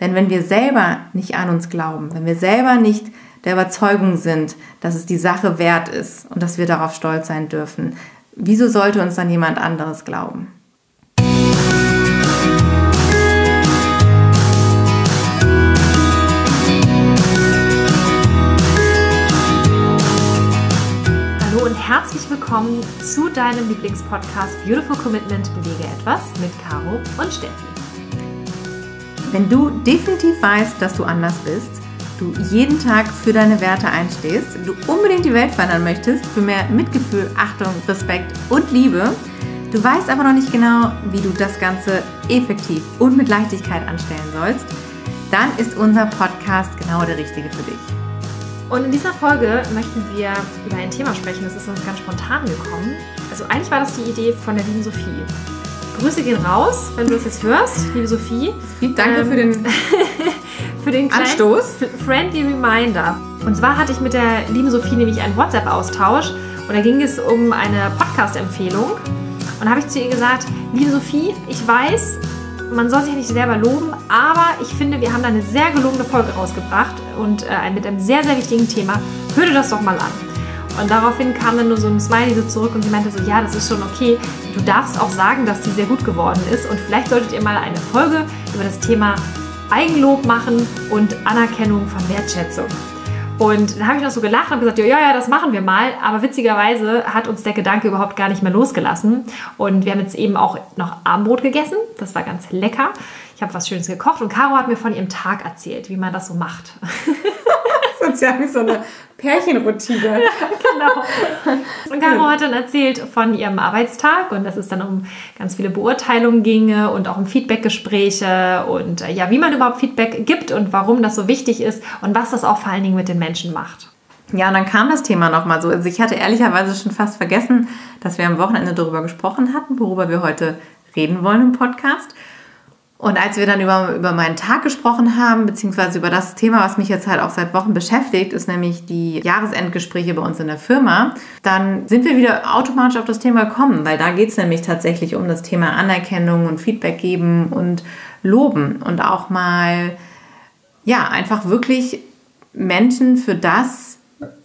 Denn wenn wir selber nicht an uns glauben, wenn wir selber nicht der Überzeugung sind, dass es die Sache wert ist und dass wir darauf stolz sein dürfen, wieso sollte uns dann jemand anderes glauben? Hallo und herzlich willkommen zu deinem Lieblingspodcast Beautiful Commitment Bewege etwas mit Caro und Steffi. Wenn du definitiv weißt, dass du anders bist, du jeden Tag für deine Werte einstehst, du unbedingt die Welt verändern möchtest, für mehr Mitgefühl, Achtung, Respekt und Liebe, du weißt aber noch nicht genau, wie du das Ganze effektiv und mit Leichtigkeit anstellen sollst, dann ist unser Podcast genau der richtige für dich. Und in dieser Folge möchten wir über ein Thema sprechen, das ist uns ganz spontan gekommen. Also eigentlich war das die Idee von der lieben Sophie. Grüße gehen raus, wenn du das jetzt hörst, liebe Sophie. Danke ähm, für den für den Anstoß. Friendly Reminder. Und zwar hatte ich mit der lieben Sophie nämlich einen WhatsApp-Austausch und da ging es um eine Podcast-Empfehlung. Und da habe ich zu ihr gesagt, liebe Sophie, ich weiß, man soll sich nicht selber loben, aber ich finde, wir haben da eine sehr gelungene Folge rausgebracht und äh, mit einem sehr, sehr wichtigen Thema. Hör dir das doch mal an. Und daraufhin kam dann nur so ein Smiley so zurück und sie meinte so, ja, das ist schon okay. Du darfst auch sagen, dass die sehr gut geworden ist und vielleicht solltet ihr mal eine Folge über das Thema Eigenlob machen und Anerkennung von Wertschätzung. Und dann habe ich noch so gelacht und gesagt, ja, ja, das machen wir mal. Aber witzigerweise hat uns der Gedanke überhaupt gar nicht mehr losgelassen. Und wir haben jetzt eben auch noch Abendbrot gegessen. Das war ganz lecker. Ich habe was Schönes gekocht und Caro hat mir von ihrem Tag erzählt, wie man das so macht. Wie so eine Pärchenroutine. genau. Und Caro hat dann erzählt von ihrem Arbeitstag und dass es dann um ganz viele Beurteilungen ginge und auch um Feedbackgespräche und äh, ja, wie man überhaupt Feedback gibt und warum das so wichtig ist und was das auch vor allen Dingen mit den Menschen macht. Ja, und dann kam das Thema nochmal so. Also ich hatte ehrlicherweise schon fast vergessen, dass wir am Wochenende darüber gesprochen hatten, worüber wir heute reden wollen im Podcast. Und als wir dann über, über meinen Tag gesprochen haben, beziehungsweise über das Thema, was mich jetzt halt auch seit Wochen beschäftigt, ist nämlich die Jahresendgespräche bei uns in der Firma, dann sind wir wieder automatisch auf das Thema gekommen, weil da geht es nämlich tatsächlich um das Thema Anerkennung und Feedback geben und loben und auch mal, ja, einfach wirklich Menschen für das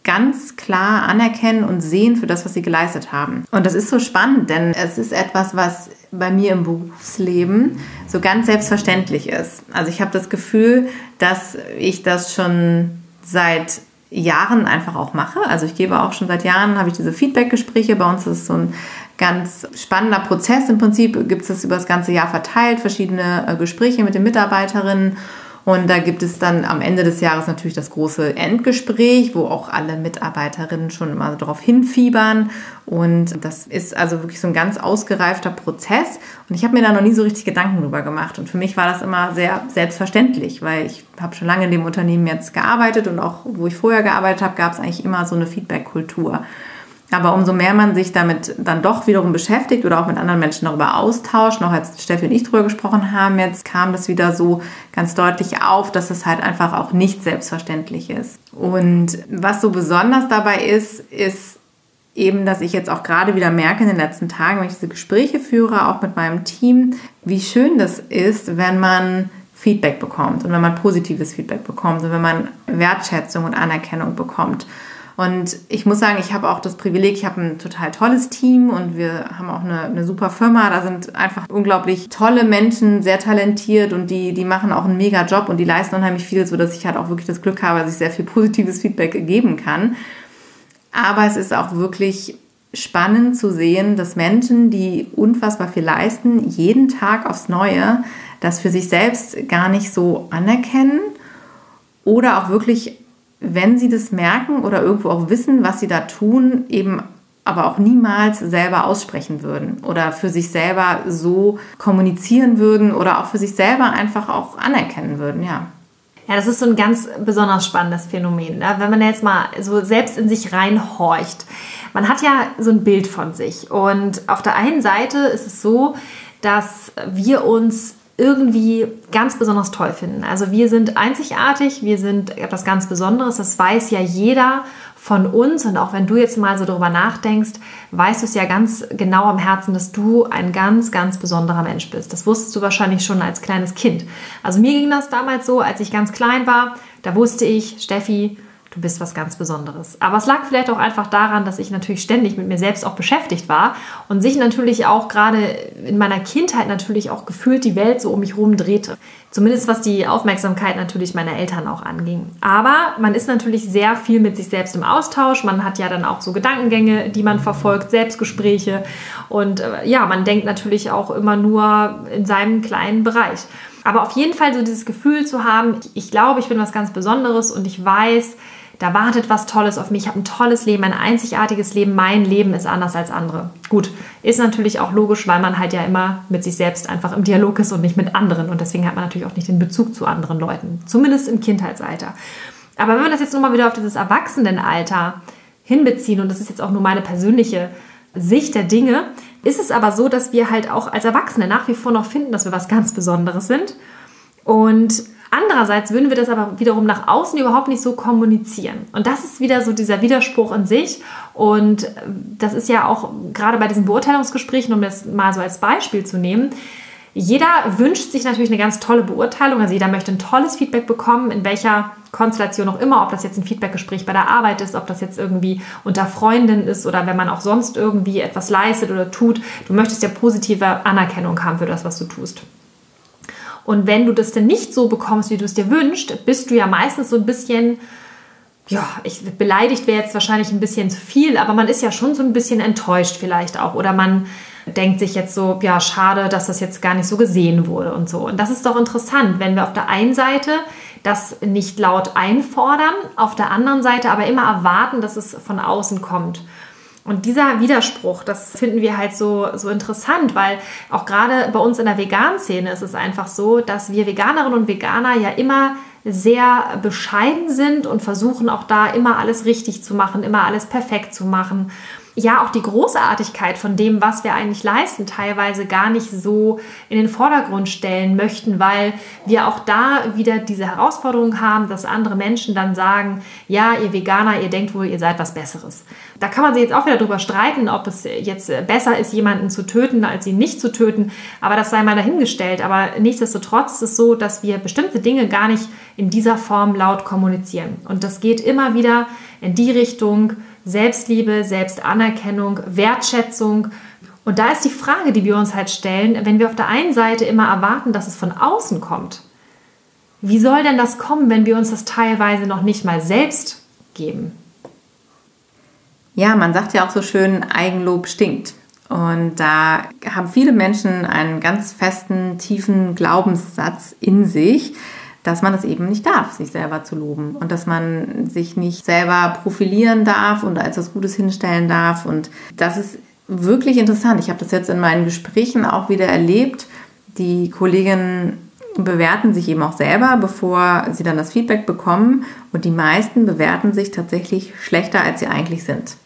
ganz klar anerkennen und sehen für das, was sie geleistet haben. Und das ist so spannend, denn es ist etwas, was bei mir im Berufsleben so ganz selbstverständlich ist. Also ich habe das Gefühl, dass ich das schon seit Jahren einfach auch mache. Also ich gebe auch schon seit Jahren, habe ich diese Feedback-Gespräche. Bei uns ist es so ein ganz spannender Prozess. Im Prinzip gibt es über das ganze Jahr verteilt, verschiedene äh, Gespräche mit den Mitarbeiterinnen und da gibt es dann am Ende des Jahres natürlich das große Endgespräch, wo auch alle Mitarbeiterinnen schon immer darauf hinfiebern. Und das ist also wirklich so ein ganz ausgereifter Prozess. Und ich habe mir da noch nie so richtig Gedanken drüber gemacht. Und für mich war das immer sehr selbstverständlich, weil ich habe schon lange in dem Unternehmen jetzt gearbeitet und auch wo ich vorher gearbeitet habe, gab es eigentlich immer so eine Feedback-Kultur. Aber umso mehr man sich damit dann doch wiederum beschäftigt oder auch mit anderen Menschen darüber austauscht, noch als Steffi und ich darüber gesprochen haben, jetzt kam das wieder so ganz deutlich auf, dass es halt einfach auch nicht selbstverständlich ist. Und was so besonders dabei ist, ist eben, dass ich jetzt auch gerade wieder merke in den letzten Tagen, wenn ich diese Gespräche führe, auch mit meinem Team, wie schön das ist, wenn man Feedback bekommt und wenn man positives Feedback bekommt und wenn man Wertschätzung und Anerkennung bekommt. Und ich muss sagen, ich habe auch das Privileg, ich habe ein total tolles Team und wir haben auch eine, eine super Firma. Da sind einfach unglaublich tolle Menschen, sehr talentiert und die, die machen auch einen mega Job und die leisten unheimlich viel, sodass ich halt auch wirklich das Glück habe, dass ich sehr viel positives Feedback geben kann. Aber es ist auch wirklich spannend zu sehen, dass Menschen, die unfassbar viel leisten, jeden Tag aufs Neue das für sich selbst gar nicht so anerkennen oder auch wirklich wenn sie das merken oder irgendwo auch wissen, was sie da tun, eben aber auch niemals selber aussprechen würden oder für sich selber so kommunizieren würden oder auch für sich selber einfach auch anerkennen würden, ja. Ja, das ist so ein ganz besonders spannendes Phänomen. Ne? Wenn man jetzt mal so selbst in sich reinhorcht. Man hat ja so ein Bild von sich. Und auf der einen Seite ist es so, dass wir uns irgendwie ganz besonders toll finden. Also wir sind einzigartig, wir sind etwas ganz Besonderes, das weiß ja jeder von uns und auch wenn du jetzt mal so darüber nachdenkst, weißt du es ja ganz genau am Herzen, dass du ein ganz, ganz besonderer Mensch bist. Das wusstest du wahrscheinlich schon als kleines Kind. Also mir ging das damals so, als ich ganz klein war, da wusste ich, Steffi, du bist was ganz Besonderes. Aber es lag vielleicht auch einfach daran, dass ich natürlich ständig mit mir selbst auch beschäftigt war und sich natürlich auch gerade in meiner Kindheit natürlich auch gefühlt die Welt so um mich herum drehte. Zumindest was die Aufmerksamkeit natürlich meiner Eltern auch anging. Aber man ist natürlich sehr viel mit sich selbst im Austausch. Man hat ja dann auch so Gedankengänge, die man verfolgt, Selbstgespräche. Und äh, ja, man denkt natürlich auch immer nur in seinem kleinen Bereich. Aber auf jeden Fall so dieses Gefühl zu haben, ich glaube, ich bin was ganz Besonderes und ich weiß, da wartet was Tolles auf mich, ich habe ein tolles Leben, ein einzigartiges Leben, mein Leben ist anders als andere. Gut, ist natürlich auch logisch, weil man halt ja immer mit sich selbst einfach im Dialog ist und nicht mit anderen. Und deswegen hat man natürlich auch nicht den Bezug zu anderen Leuten, zumindest im Kindheitsalter. Aber wenn wir das jetzt nochmal wieder auf dieses Erwachsenenalter hinbeziehen und das ist jetzt auch nur meine persönliche Sicht der Dinge, ist es aber so, dass wir halt auch als Erwachsene nach wie vor noch finden, dass wir was ganz Besonderes sind. Und Andererseits würden wir das aber wiederum nach außen überhaupt nicht so kommunizieren. Und das ist wieder so dieser Widerspruch in sich. Und das ist ja auch gerade bei diesen Beurteilungsgesprächen, um das mal so als Beispiel zu nehmen, jeder wünscht sich natürlich eine ganz tolle Beurteilung. Also jeder möchte ein tolles Feedback bekommen, in welcher Konstellation auch immer, ob das jetzt ein Feedbackgespräch bei der Arbeit ist, ob das jetzt irgendwie unter Freundinnen ist oder wenn man auch sonst irgendwie etwas leistet oder tut. Du möchtest ja positive Anerkennung haben für das, was du tust. Und wenn du das denn nicht so bekommst, wie du es dir wünschst, bist du ja meistens so ein bisschen, ja, ich, beleidigt wäre jetzt wahrscheinlich ein bisschen zu viel, aber man ist ja schon so ein bisschen enttäuscht vielleicht auch. Oder man denkt sich jetzt so, ja, schade, dass das jetzt gar nicht so gesehen wurde und so. Und das ist doch interessant, wenn wir auf der einen Seite das nicht laut einfordern, auf der anderen Seite aber immer erwarten, dass es von außen kommt. Und dieser Widerspruch, das finden wir halt so, so interessant, weil auch gerade bei uns in der Vegan-Szene ist es einfach so, dass wir Veganerinnen und Veganer ja immer sehr bescheiden sind und versuchen auch da immer alles richtig zu machen, immer alles perfekt zu machen ja auch die Großartigkeit von dem, was wir eigentlich leisten, teilweise gar nicht so in den Vordergrund stellen möchten, weil wir auch da wieder diese Herausforderung haben, dass andere Menschen dann sagen, ja, ihr Veganer, ihr denkt wohl, ihr seid was Besseres. Da kann man sich jetzt auch wieder drüber streiten, ob es jetzt besser ist, jemanden zu töten, als ihn nicht zu töten, aber das sei mal dahingestellt. Aber nichtsdestotrotz ist es so, dass wir bestimmte Dinge gar nicht in dieser Form laut kommunizieren. Und das geht immer wieder in die Richtung, Selbstliebe, Selbstanerkennung, Wertschätzung. Und da ist die Frage, die wir uns halt stellen, wenn wir auf der einen Seite immer erwarten, dass es von außen kommt, wie soll denn das kommen, wenn wir uns das teilweise noch nicht mal selbst geben? Ja, man sagt ja auch so schön, Eigenlob stinkt. Und da haben viele Menschen einen ganz festen, tiefen Glaubenssatz in sich, dass man es eben nicht darf, sich selber zu loben und dass man sich nicht selber profilieren darf und als was Gutes hinstellen darf. Und das ist wirklich interessant. Ich habe das jetzt in meinen Gesprächen auch wieder erlebt. Die Kolleginnen bewerten sich eben auch selber, bevor sie dann das Feedback bekommen. Und die meisten bewerten sich tatsächlich schlechter, als sie eigentlich sind.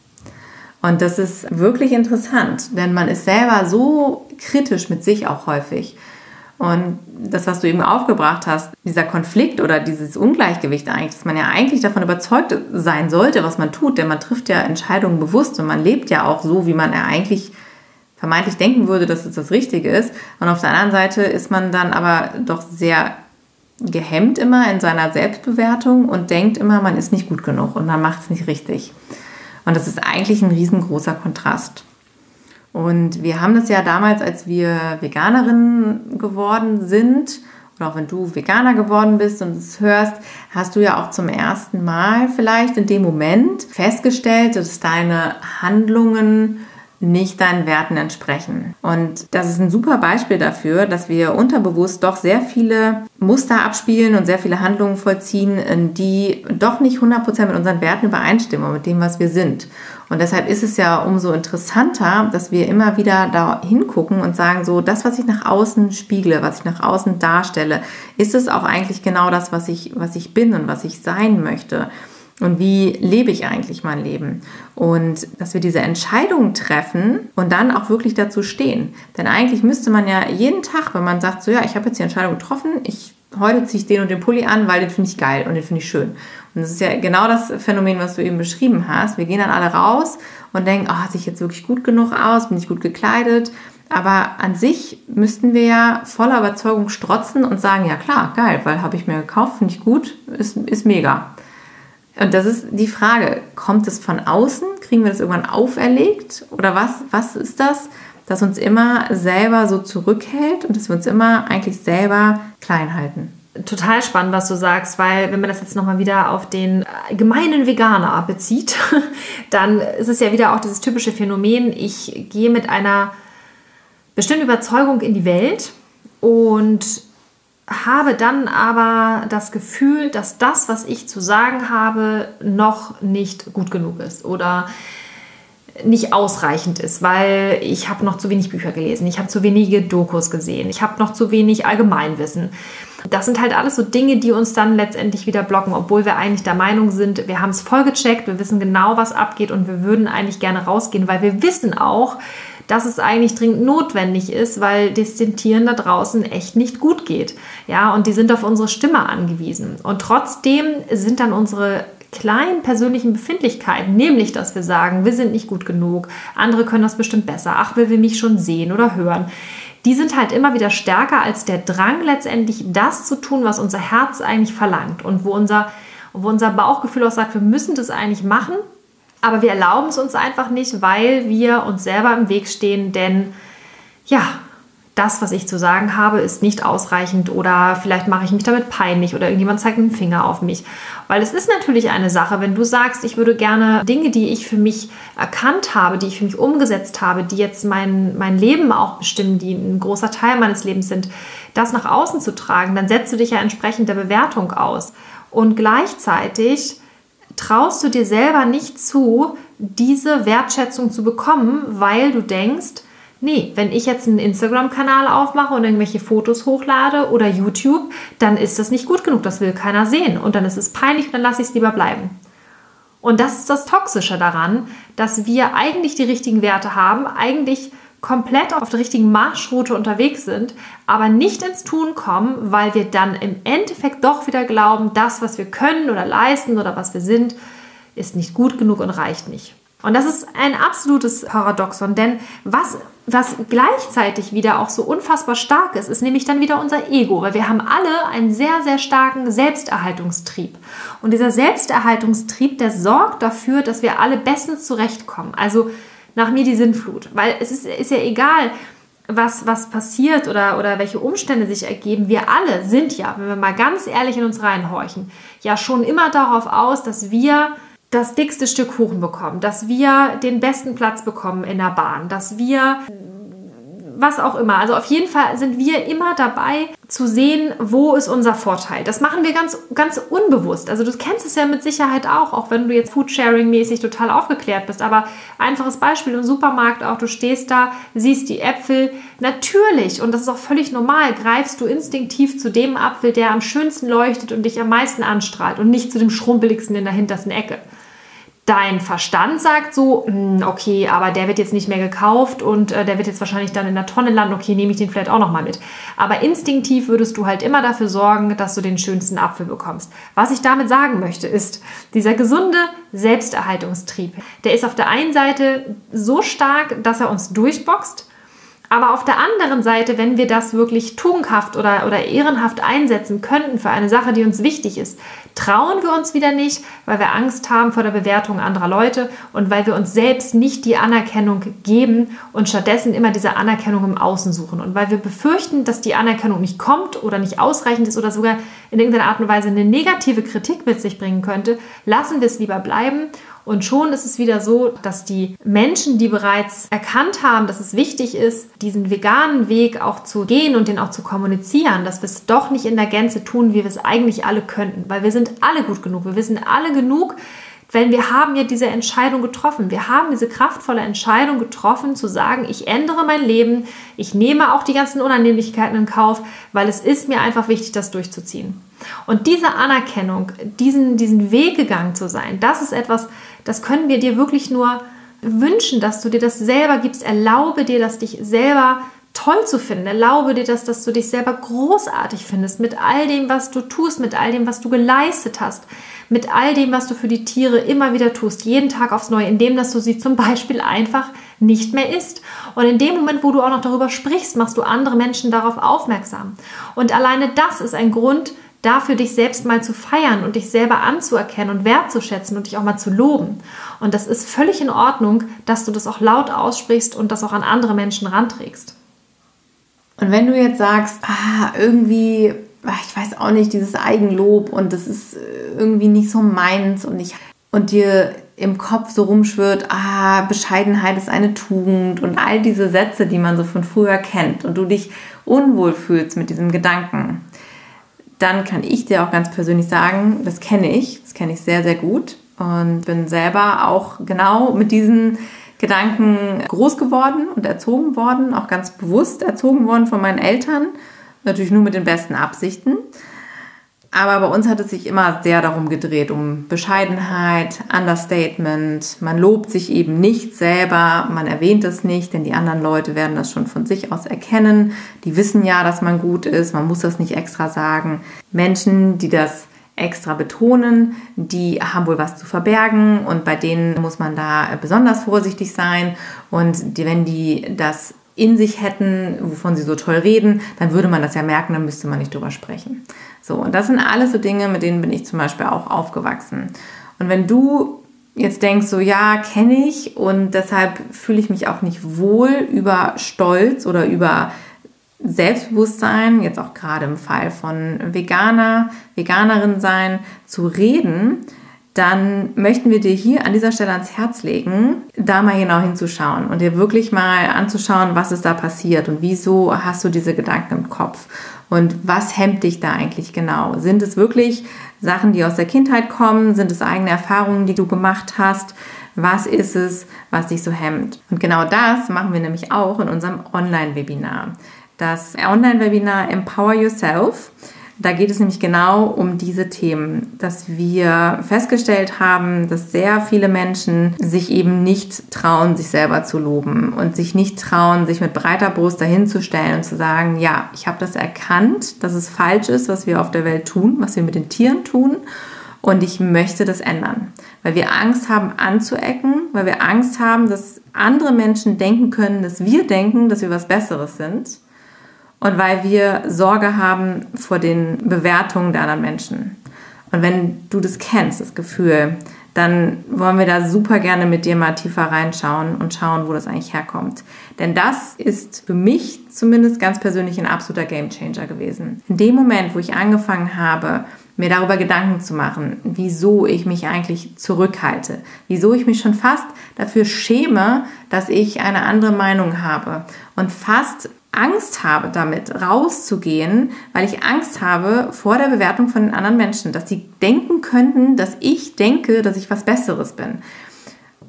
Und das ist wirklich interessant, denn man ist selber so kritisch mit sich auch häufig. Und das, was du eben aufgebracht hast, dieser Konflikt oder dieses Ungleichgewicht eigentlich, dass man ja eigentlich davon überzeugt sein sollte, was man tut, denn man trifft ja Entscheidungen bewusst und man lebt ja auch so, wie man ja eigentlich vermeintlich denken würde, dass es das Richtige ist. Und auf der anderen Seite ist man dann aber doch sehr gehemmt immer in seiner Selbstbewertung und denkt immer, man ist nicht gut genug und man macht es nicht richtig. Und das ist eigentlich ein riesengroßer Kontrast. Und wir haben das ja damals, als wir Veganerinnen geworden sind, oder auch wenn du Veganer geworden bist und es hörst, hast du ja auch zum ersten Mal vielleicht in dem Moment festgestellt, dass deine Handlungen nicht deinen Werten entsprechen. Und das ist ein super Beispiel dafür, dass wir unterbewusst doch sehr viele Muster abspielen und sehr viele Handlungen vollziehen, die doch nicht 100% mit unseren Werten übereinstimmen und mit dem, was wir sind. Und deshalb ist es ja umso interessanter, dass wir immer wieder da hingucken und sagen, so das, was ich nach außen spiegle, was ich nach außen darstelle, ist es auch eigentlich genau das, was ich, was ich bin und was ich sein möchte. Und wie lebe ich eigentlich mein Leben? Und dass wir diese Entscheidung treffen und dann auch wirklich dazu stehen. Denn eigentlich müsste man ja jeden Tag, wenn man sagt, so ja, ich habe jetzt die Entscheidung getroffen, ich heute ziehe ich den und den Pulli an, weil den finde ich geil und den finde ich schön. Und das ist ja genau das Phänomen, was du eben beschrieben hast. Wir gehen dann alle raus und denken, oh, sehe ich jetzt wirklich gut genug aus, bin ich gut gekleidet. Aber an sich müssten wir ja voller Überzeugung strotzen und sagen, ja klar, geil, weil habe ich mir gekauft, finde ich gut, ist, ist mega. Und das ist die Frage, kommt es von außen? Kriegen wir das irgendwann auferlegt? Oder was, was ist das, das uns immer selber so zurückhält und dass wir uns immer eigentlich selber klein halten? Total spannend, was du sagst, weil wenn man das jetzt nochmal wieder auf den gemeinen Veganer bezieht, dann ist es ja wieder auch dieses typische Phänomen, ich gehe mit einer bestimmten Überzeugung in die Welt und habe dann aber das Gefühl, dass das, was ich zu sagen habe, noch nicht gut genug ist oder nicht ausreichend ist, weil ich habe noch zu wenig Bücher gelesen, ich habe zu wenige Dokus gesehen, ich habe noch zu wenig Allgemeinwissen. Das sind halt alles so Dinge, die uns dann letztendlich wieder blocken, obwohl wir eigentlich der Meinung sind, wir haben es voll gecheckt, wir wissen genau, was abgeht und wir würden eigentlich gerne rausgehen, weil wir wissen auch, dass es eigentlich dringend notwendig ist, weil das den Tieren da draußen echt nicht gut geht. Ja, und die sind auf unsere Stimme angewiesen. Und trotzdem sind dann unsere kleinen persönlichen Befindlichkeiten, nämlich dass wir sagen, wir sind nicht gut genug, andere können das bestimmt besser, ach, will wir mich schon sehen oder hören. Die sind halt immer wieder stärker als der Drang, letztendlich das zu tun, was unser Herz eigentlich verlangt und wo unser, wo unser Bauchgefühl auch sagt, wir müssen das eigentlich machen, aber wir erlauben es uns einfach nicht, weil wir uns selber im Weg stehen, denn ja, das, was ich zu sagen habe, ist nicht ausreichend oder vielleicht mache ich mich damit peinlich oder irgendjemand zeigt einen Finger auf mich. Weil es ist natürlich eine Sache, wenn du sagst, ich würde gerne Dinge, die ich für mich erkannt habe, die ich für mich umgesetzt habe, die jetzt mein, mein Leben auch bestimmen, die ein großer Teil meines Lebens sind, das nach außen zu tragen, dann setzt du dich ja entsprechend der Bewertung aus. Und gleichzeitig traust du dir selber nicht zu, diese Wertschätzung zu bekommen, weil du denkst, nee, wenn ich jetzt einen Instagram-Kanal aufmache und irgendwelche Fotos hochlade oder YouTube, dann ist das nicht gut genug, das will keiner sehen und dann ist es peinlich und dann lasse ich es lieber bleiben. Und das ist das Toxische daran, dass wir eigentlich die richtigen Werte haben, eigentlich komplett auf der richtigen Marschroute unterwegs sind, aber nicht ins Tun kommen, weil wir dann im Endeffekt doch wieder glauben, das, was wir können oder leisten oder was wir sind, ist nicht gut genug und reicht nicht. Und das ist ein absolutes Paradoxon, denn was, was gleichzeitig wieder auch so unfassbar stark ist, ist nämlich dann wieder unser Ego, weil wir haben alle einen sehr, sehr starken Selbsterhaltungstrieb. Und dieser Selbsterhaltungstrieb, der sorgt dafür, dass wir alle bestens zurechtkommen. Also nach mir die Sinnflut. Weil es ist, ist ja egal, was, was passiert oder, oder welche Umstände sich ergeben. Wir alle sind ja, wenn wir mal ganz ehrlich in uns reinhorchen, ja schon immer darauf aus, dass wir das dickste Stück Kuchen bekommen, dass wir den besten Platz bekommen in der Bahn, dass wir was auch immer. Also auf jeden Fall sind wir immer dabei zu sehen, wo ist unser Vorteil. Das machen wir ganz, ganz unbewusst. Also du kennst es ja mit Sicherheit auch, auch wenn du jetzt Foodsharing-mäßig total aufgeklärt bist. Aber einfaches Beispiel im Supermarkt auch, du stehst da, siehst die Äpfel. Natürlich, und das ist auch völlig normal, greifst du instinktiv zu dem Apfel, der am schönsten leuchtet und dich am meisten anstrahlt und nicht zu dem schrumpeligsten in der hintersten Ecke dein Verstand sagt so, hm, okay, aber der wird jetzt nicht mehr gekauft und äh, der wird jetzt wahrscheinlich dann in der Tonne landen, okay, nehme ich den vielleicht auch nochmal mit. Aber instinktiv würdest du halt immer dafür sorgen, dass du den schönsten Apfel bekommst. Was ich damit sagen möchte, ist, dieser gesunde Selbsterhaltungstrieb, der ist auf der einen Seite so stark, dass er uns durchboxt, aber auf der anderen Seite, wenn wir das wirklich tugendhaft oder, oder ehrenhaft einsetzen könnten für eine Sache, die uns wichtig ist, trauen wir uns wieder nicht, weil wir Angst haben vor der Bewertung anderer Leute und weil wir uns selbst nicht die Anerkennung geben und stattdessen immer diese Anerkennung im Außen suchen. Und weil wir befürchten, dass die Anerkennung nicht kommt oder nicht ausreichend ist oder sogar in irgendeiner Art und Weise eine negative Kritik mit sich bringen könnte, lassen wir es lieber bleiben und schon ist es wieder so, dass die Menschen, die bereits erkannt haben, dass es wichtig ist, diesen veganen Weg auch zu gehen und den auch zu kommunizieren, dass wir es doch nicht in der Gänze tun, wie wir es eigentlich alle könnten. Weil wir sind alle gut genug. Wir wissen alle genug, Weil wir haben ja diese Entscheidung getroffen. Wir haben diese kraftvolle Entscheidung getroffen, zu sagen, ich ändere mein Leben, ich nehme auch die ganzen Unannehmlichkeiten in Kauf, weil es ist mir einfach wichtig, das durchzuziehen. Und diese Anerkennung, diesen, diesen Weg gegangen zu sein, das ist etwas, das können wir dir wirklich nur wünschen, dass du dir das selber gibst. Erlaube dir, dass dich selber toll zu finden. Erlaube dir das, dass du dich selber großartig findest mit all dem, was du tust, mit all dem, was du geleistet hast, mit all dem, was du für die Tiere immer wieder tust, jeden Tag aufs Neue, indem dass du sie zum Beispiel einfach nicht mehr isst. Und in dem Moment, wo du auch noch darüber sprichst, machst du andere Menschen darauf aufmerksam. Und alleine das ist ein Grund, dafür dich selbst mal zu feiern und dich selber anzuerkennen und wertzuschätzen und dich auch mal zu loben. Und das ist völlig in Ordnung, dass du das auch laut aussprichst und das auch an andere Menschen ranträgst. Und wenn du jetzt sagst, ah, irgendwie, ah, ich weiß auch nicht, dieses Eigenlob und das ist äh, irgendwie nicht so meins und ich und dir im Kopf so rumschwirrt, ah, Bescheidenheit ist eine Tugend und all diese Sätze, die man so von früher kennt und du dich unwohl fühlst mit diesem Gedanken, dann kann ich dir auch ganz persönlich sagen, das kenne ich, das kenne ich sehr, sehr gut und bin selber auch genau mit diesen Gedanken groß geworden und erzogen worden, auch ganz bewusst erzogen worden von meinen Eltern, natürlich nur mit den besten Absichten. Aber bei uns hat es sich immer sehr darum gedreht, um Bescheidenheit, Understatement. Man lobt sich eben nicht selber, man erwähnt es nicht, denn die anderen Leute werden das schon von sich aus erkennen. Die wissen ja, dass man gut ist, man muss das nicht extra sagen. Menschen, die das extra betonen, die haben wohl was zu verbergen und bei denen muss man da besonders vorsichtig sein. Und wenn die das in sich hätten, wovon sie so toll reden, dann würde man das ja merken, dann müsste man nicht drüber sprechen. So, und das sind alles so Dinge, mit denen bin ich zum Beispiel auch aufgewachsen. Und wenn du jetzt denkst, so ja, kenne ich und deshalb fühle ich mich auch nicht wohl über Stolz oder über Selbstbewusstsein, jetzt auch gerade im Fall von Veganer, Veganerin sein, zu reden, dann möchten wir dir hier an dieser Stelle ans Herz legen, da mal genau hinzuschauen und dir wirklich mal anzuschauen, was ist da passiert und wieso hast du diese Gedanken im Kopf und was hemmt dich da eigentlich genau? Sind es wirklich Sachen, die aus der Kindheit kommen? Sind es eigene Erfahrungen, die du gemacht hast? Was ist es, was dich so hemmt? Und genau das machen wir nämlich auch in unserem Online-Webinar. Das Online-Webinar Empower Yourself da geht es nämlich genau um diese Themen, dass wir festgestellt haben, dass sehr viele Menschen sich eben nicht trauen, sich selber zu loben und sich nicht trauen, sich mit breiter Brust dahinzustellen und zu sagen, ja, ich habe das erkannt, dass es falsch ist, was wir auf der Welt tun, was wir mit den Tieren tun und ich möchte das ändern, weil wir Angst haben anzuecken, weil wir Angst haben, dass andere Menschen denken können, dass wir denken, dass wir was Besseres sind und weil wir Sorge haben vor den Bewertungen der anderen Menschen. Und wenn du das kennst, das Gefühl, dann wollen wir da super gerne mit dir mal tiefer reinschauen und schauen, wo das eigentlich herkommt. Denn das ist für mich zumindest ganz persönlich ein absoluter Gamechanger gewesen. In dem Moment, wo ich angefangen habe, mir darüber Gedanken zu machen, wieso ich mich eigentlich zurückhalte, wieso ich mich schon fast dafür schäme, dass ich eine andere Meinung habe und fast Angst habe, damit rauszugehen, weil ich Angst habe vor der Bewertung von den anderen Menschen, dass sie denken könnten, dass ich denke, dass ich was Besseres bin.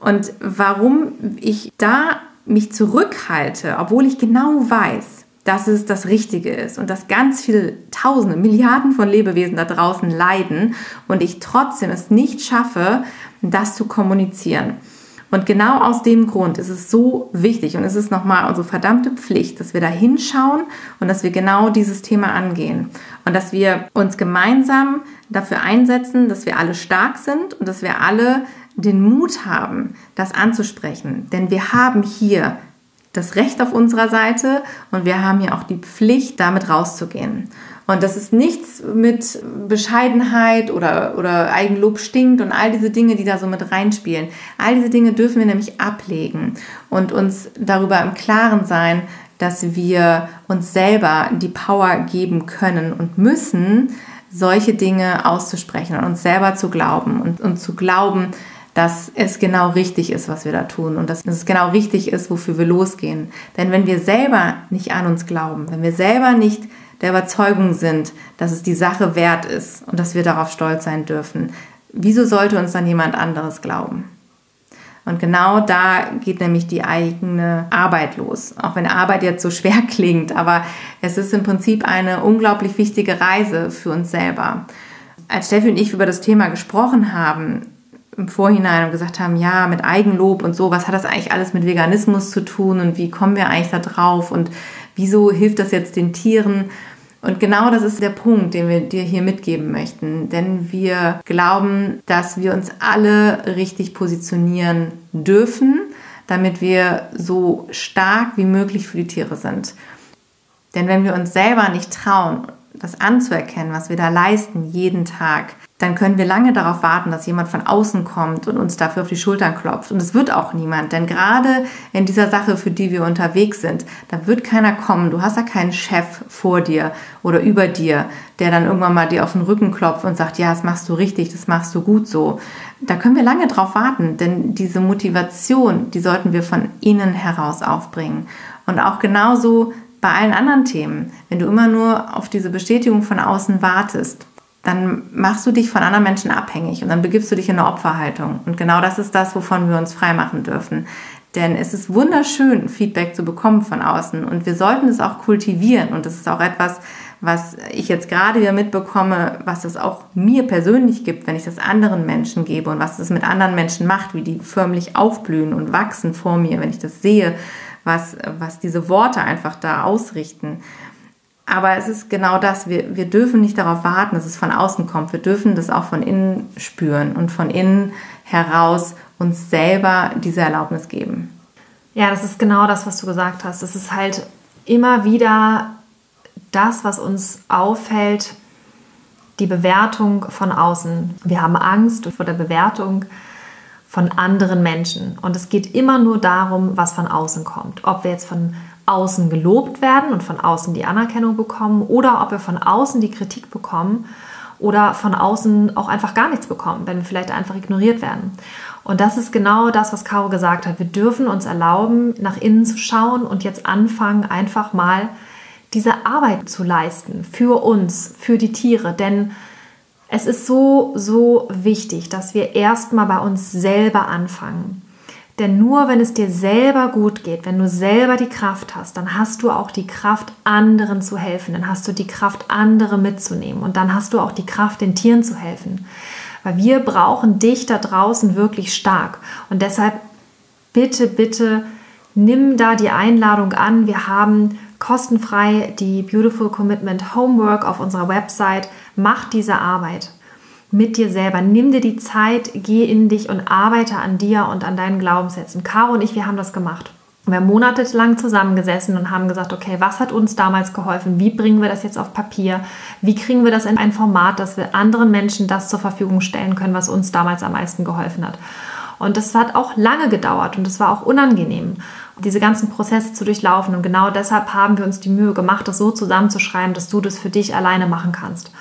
Und warum ich da mich zurückhalte, obwohl ich genau weiß, dass es das Richtige ist und dass ganz viele Tausende, Milliarden von Lebewesen da draußen leiden und ich trotzdem es nicht schaffe, das zu kommunizieren. Und genau aus dem Grund ist es so wichtig und es ist nochmal unsere verdammte Pflicht, dass wir da hinschauen und dass wir genau dieses Thema angehen. Und dass wir uns gemeinsam dafür einsetzen, dass wir alle stark sind und dass wir alle den Mut haben, das anzusprechen. Denn wir haben hier das Recht auf unserer Seite und wir haben hier auch die Pflicht, damit rauszugehen. Und das ist nichts mit Bescheidenheit oder, oder Eigenlob stinkt und all diese Dinge, die da so mit reinspielen. All diese Dinge dürfen wir nämlich ablegen und uns darüber im Klaren sein, dass wir uns selber die Power geben können und müssen, solche Dinge auszusprechen und uns selber zu glauben und, und zu glauben, dass es genau richtig ist, was wir da tun und dass es genau richtig ist, wofür wir losgehen. Denn wenn wir selber nicht an uns glauben, wenn wir selber nicht der Überzeugung sind, dass es die Sache wert ist und dass wir darauf stolz sein dürfen, wieso sollte uns dann jemand anderes glauben? Und genau da geht nämlich die eigene Arbeit los. Auch wenn Arbeit jetzt so schwer klingt, aber es ist im Prinzip eine unglaublich wichtige Reise für uns selber. Als Steffi und ich über das Thema gesprochen haben, im Vorhinein und gesagt haben, ja, mit Eigenlob und so, was hat das eigentlich alles mit Veganismus zu tun und wie kommen wir eigentlich da drauf und wieso hilft das jetzt den Tieren? Und genau das ist der Punkt, den wir dir hier mitgeben möchten. Denn wir glauben, dass wir uns alle richtig positionieren dürfen, damit wir so stark wie möglich für die Tiere sind. Denn wenn wir uns selber nicht trauen, das anzuerkennen, was wir da leisten jeden Tag, dann können wir lange darauf warten, dass jemand von außen kommt und uns dafür auf die Schultern klopft. Und es wird auch niemand, denn gerade in dieser Sache, für die wir unterwegs sind, da wird keiner kommen. Du hast da keinen Chef vor dir oder über dir, der dann irgendwann mal dir auf den Rücken klopft und sagt, ja, das machst du richtig, das machst du gut so. Da können wir lange drauf warten, denn diese Motivation, die sollten wir von innen heraus aufbringen. Und auch genauso bei allen anderen Themen. Wenn du immer nur auf diese Bestätigung von außen wartest, dann machst du dich von anderen Menschen abhängig und dann begibst du dich in eine Opferhaltung. Und genau das ist das, wovon wir uns freimachen dürfen. Denn es ist wunderschön, Feedback zu bekommen von außen und wir sollten es auch kultivieren. Und das ist auch etwas, was ich jetzt gerade wieder mitbekomme, was es auch mir persönlich gibt, wenn ich das anderen Menschen gebe und was es mit anderen Menschen macht, wie die förmlich aufblühen und wachsen vor mir, wenn ich das sehe, was, was diese Worte einfach da ausrichten. Aber es ist genau das, wir, wir dürfen nicht darauf warten, dass es von außen kommt. Wir dürfen das auch von innen spüren und von innen heraus uns selber diese Erlaubnis geben. Ja, das ist genau das, was du gesagt hast. Es ist halt immer wieder das, was uns auffällt, die Bewertung von außen. Wir haben Angst vor der Bewertung von anderen Menschen. Und es geht immer nur darum, was von außen kommt. Ob wir jetzt von außen gelobt werden und von außen die Anerkennung bekommen oder ob wir von außen die Kritik bekommen oder von außen auch einfach gar nichts bekommen, wenn wir vielleicht einfach ignoriert werden. Und das ist genau das, was Caro gesagt hat. Wir dürfen uns erlauben, nach innen zu schauen und jetzt anfangen, einfach mal diese Arbeit zu leisten für uns, für die Tiere. Denn es ist so, so wichtig, dass wir erstmal bei uns selber anfangen. Denn nur wenn es dir selber gut geht, wenn du selber die Kraft hast, dann hast du auch die Kraft, anderen zu helfen. Dann hast du die Kraft, andere mitzunehmen. Und dann hast du auch die Kraft, den Tieren zu helfen. Weil wir brauchen dich da draußen wirklich stark. Und deshalb bitte, bitte nimm da die Einladung an. Wir haben kostenfrei die Beautiful Commitment Homework auf unserer Website. Mach diese Arbeit mit dir selber. Nimm dir die Zeit, geh in dich und arbeite an dir und an deinen Glaubenssätzen. Caro und ich, wir haben das gemacht. Wir haben monatelang zusammengesessen und haben gesagt, okay, was hat uns damals geholfen? Wie bringen wir das jetzt auf Papier? Wie kriegen wir das in ein Format, dass wir anderen Menschen das zur Verfügung stellen können, was uns damals am meisten geholfen hat? Und das hat auch lange gedauert und es war auch unangenehm, diese ganzen Prozesse zu durchlaufen. Und genau deshalb haben wir uns die Mühe gemacht, das so zusammenzuschreiben, dass du das für dich alleine machen kannst.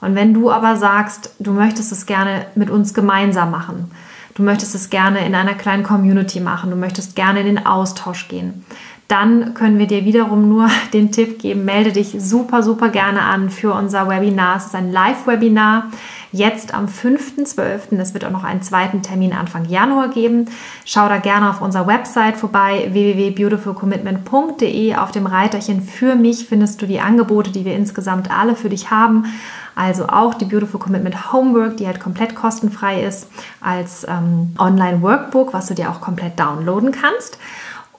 Und wenn du aber sagst, du möchtest es gerne mit uns gemeinsam machen, du möchtest es gerne in einer kleinen Community machen, du möchtest gerne in den Austausch gehen, dann können wir dir wiederum nur den Tipp geben, melde dich super, super gerne an für unser Webinar. Es ist ein Live-Webinar jetzt am 5.12. Es wird auch noch einen zweiten Termin Anfang Januar geben. Schau da gerne auf unserer Website vorbei, www.beautifulcommitment.de. Auf dem Reiterchen für mich findest du die Angebote, die wir insgesamt alle für dich haben. Also auch die Beautiful Commitment Homework, die halt komplett kostenfrei ist, als ähm, Online-Workbook, was du dir auch komplett downloaden kannst.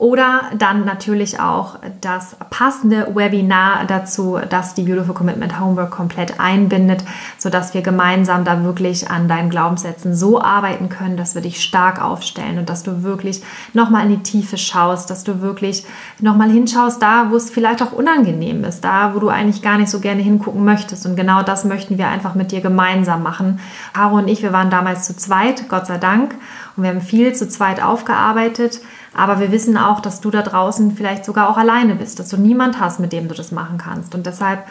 Oder dann natürlich auch das passende Webinar dazu, das die Beautiful Commitment Homework komplett einbindet, sodass wir gemeinsam da wirklich an deinen Glaubenssätzen so arbeiten können, dass wir dich stark aufstellen und dass du wirklich nochmal in die Tiefe schaust, dass du wirklich nochmal hinschaust, da wo es vielleicht auch unangenehm ist, da wo du eigentlich gar nicht so gerne hingucken möchtest. Und genau das möchten wir einfach mit dir gemeinsam machen. Caro und ich, wir waren damals zu zweit, Gott sei Dank, und wir haben viel zu zweit aufgearbeitet. Aber wir wissen auch, dass du da draußen vielleicht sogar auch alleine bist, dass du niemand hast, mit dem du das machen kannst. Und deshalb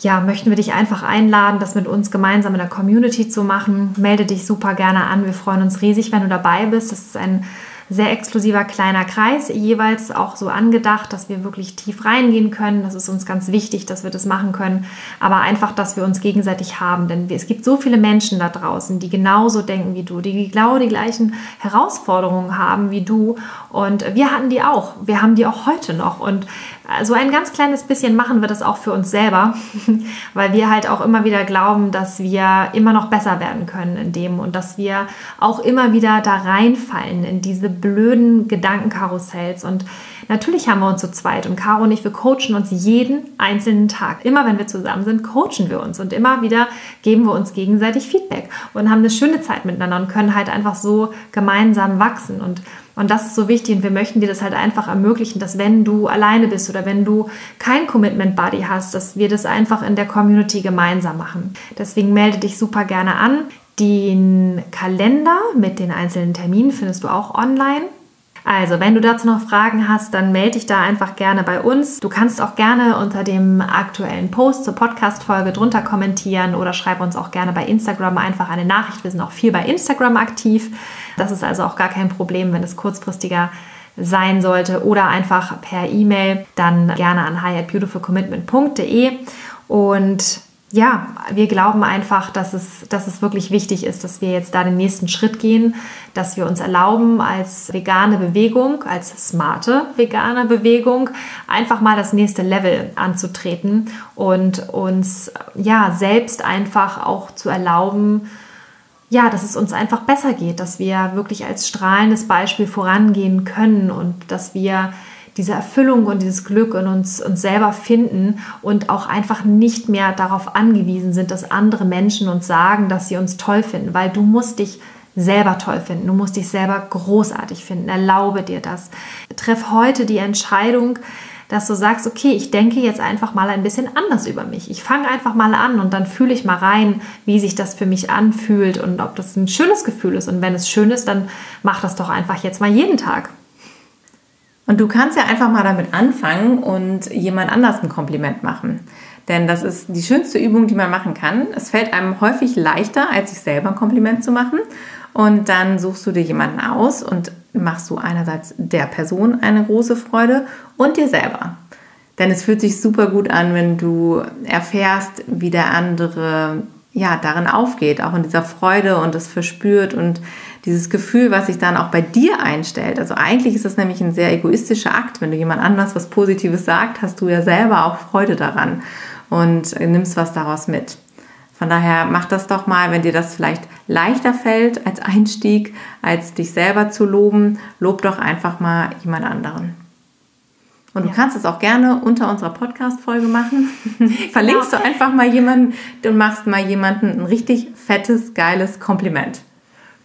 ja, möchten wir dich einfach einladen, das mit uns gemeinsam in der Community zu machen. Melde dich super gerne an. Wir freuen uns riesig, wenn du dabei bist. Das ist ein sehr exklusiver kleiner Kreis, jeweils auch so angedacht, dass wir wirklich tief reingehen können. Das ist uns ganz wichtig, dass wir das machen können. Aber einfach, dass wir uns gegenseitig haben. Denn es gibt so viele Menschen da draußen, die genauso denken wie du, die genau die gleichen Herausforderungen haben wie du. Und wir hatten die auch. Wir haben die auch heute noch. Und so ein ganz kleines bisschen machen wir das auch für uns selber, weil wir halt auch immer wieder glauben, dass wir immer noch besser werden können in dem und dass wir auch immer wieder da reinfallen in diese blöden Gedankenkarussells. Und natürlich haben wir uns zu zweit und Caro und ich, wir coachen uns jeden einzelnen Tag. Immer wenn wir zusammen sind, coachen wir uns und immer wieder geben wir uns gegenseitig Feedback und haben eine schöne Zeit miteinander und können halt einfach so gemeinsam wachsen. Und und das ist so wichtig und wir möchten dir das halt einfach ermöglichen, dass wenn du alleine bist oder wenn du kein Commitment Buddy hast, dass wir das einfach in der Community gemeinsam machen. Deswegen melde dich super gerne an. Den Kalender mit den einzelnen Terminen findest du auch online. Also, wenn du dazu noch Fragen hast, dann melde dich da einfach gerne bei uns. Du kannst auch gerne unter dem aktuellen Post zur Podcast-Folge drunter kommentieren oder schreib uns auch gerne bei Instagram einfach eine Nachricht. Wir sind auch viel bei Instagram aktiv. Das ist also auch gar kein Problem, wenn es kurzfristiger sein sollte oder einfach per E-Mail, dann gerne an hi at beautifulcommitment.de und ja, wir glauben einfach, dass es, dass es wirklich wichtig ist, dass wir jetzt da den nächsten Schritt gehen, dass wir uns erlauben, als vegane Bewegung, als smarte vegane Bewegung, einfach mal das nächste Level anzutreten und uns ja selbst einfach auch zu erlauben, ja, dass es uns einfach besser geht, dass wir wirklich als strahlendes Beispiel vorangehen können und dass wir diese Erfüllung und dieses Glück in uns, uns selber finden und auch einfach nicht mehr darauf angewiesen sind, dass andere Menschen uns sagen, dass sie uns toll finden, weil du musst dich selber toll finden, du musst dich selber großartig finden, erlaube dir das. Treff heute die Entscheidung, dass du sagst, okay, ich denke jetzt einfach mal ein bisschen anders über mich. Ich fange einfach mal an und dann fühle ich mal rein, wie sich das für mich anfühlt und ob das ein schönes Gefühl ist. Und wenn es schön ist, dann mach das doch einfach jetzt mal jeden Tag. Und du kannst ja einfach mal damit anfangen und jemand anders ein Kompliment machen. Denn das ist die schönste Übung, die man machen kann. Es fällt einem häufig leichter, als sich selber ein Kompliment zu machen. Und dann suchst du dir jemanden aus und machst du einerseits der Person eine große Freude und dir selber. Denn es fühlt sich super gut an, wenn du erfährst, wie der andere ja darin aufgeht, auch in dieser Freude und es verspürt und dieses Gefühl, was sich dann auch bei dir einstellt. Also eigentlich ist das nämlich ein sehr egoistischer Akt. Wenn du jemand anders was Positives sagt, hast du ja selber auch Freude daran und nimmst was daraus mit. Von daher mach das doch mal, wenn dir das vielleicht leichter fällt als Einstieg, als dich selber zu loben, lob doch einfach mal jemand anderen. Und du ja. kannst es auch gerne unter unserer Podcast-Folge machen. Verlinkst genau. du einfach mal jemanden und machst mal jemanden ein richtig fettes, geiles Kompliment.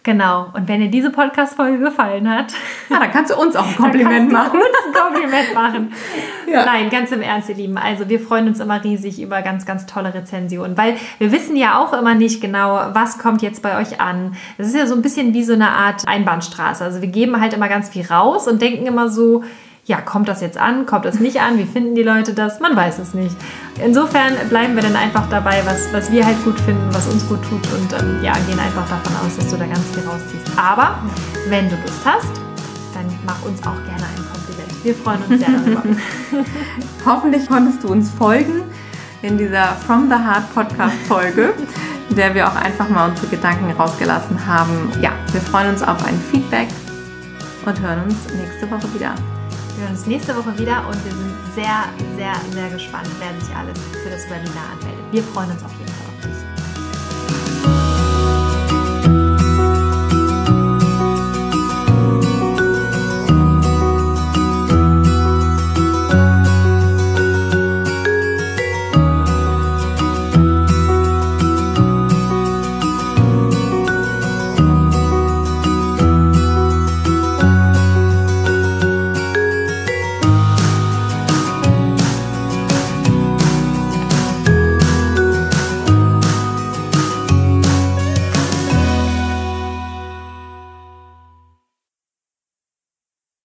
Genau. Und wenn dir diese Podcast-Folge gefallen hat, ja, dann kannst du uns auch ein Kompliment machen. Uns ein Kompliment machen. Ja. Nein, ganz im Ernst, ihr Lieben. Also wir freuen uns immer riesig über ganz, ganz tolle Rezensionen, weil wir wissen ja auch immer nicht genau, was kommt jetzt bei euch an. Das ist ja so ein bisschen wie so eine Art Einbahnstraße. Also wir geben halt immer ganz viel raus und denken immer so, ja, kommt das jetzt an, kommt das nicht an, wie finden die Leute das? Man weiß es nicht. Insofern bleiben wir dann einfach dabei, was, was wir halt gut finden, was uns gut tut und ähm, ja, gehen einfach davon aus, dass du da ganz viel rausziehst. Aber wenn du Lust hast, dann mach uns auch gerne ein Kompliment. Wir freuen uns sehr darüber. Hoffentlich konntest du uns folgen in dieser From the Heart Podcast Folge, in der wir auch einfach mal unsere Gedanken rausgelassen haben. Ja, wir freuen uns auf ein Feedback und hören uns nächste Woche wieder. Wir hören uns nächste Woche wieder und wir sind sehr, sehr, sehr gespannt, wer sich alles für das Webinar anmeldet. Wir freuen uns auf jeden Fall.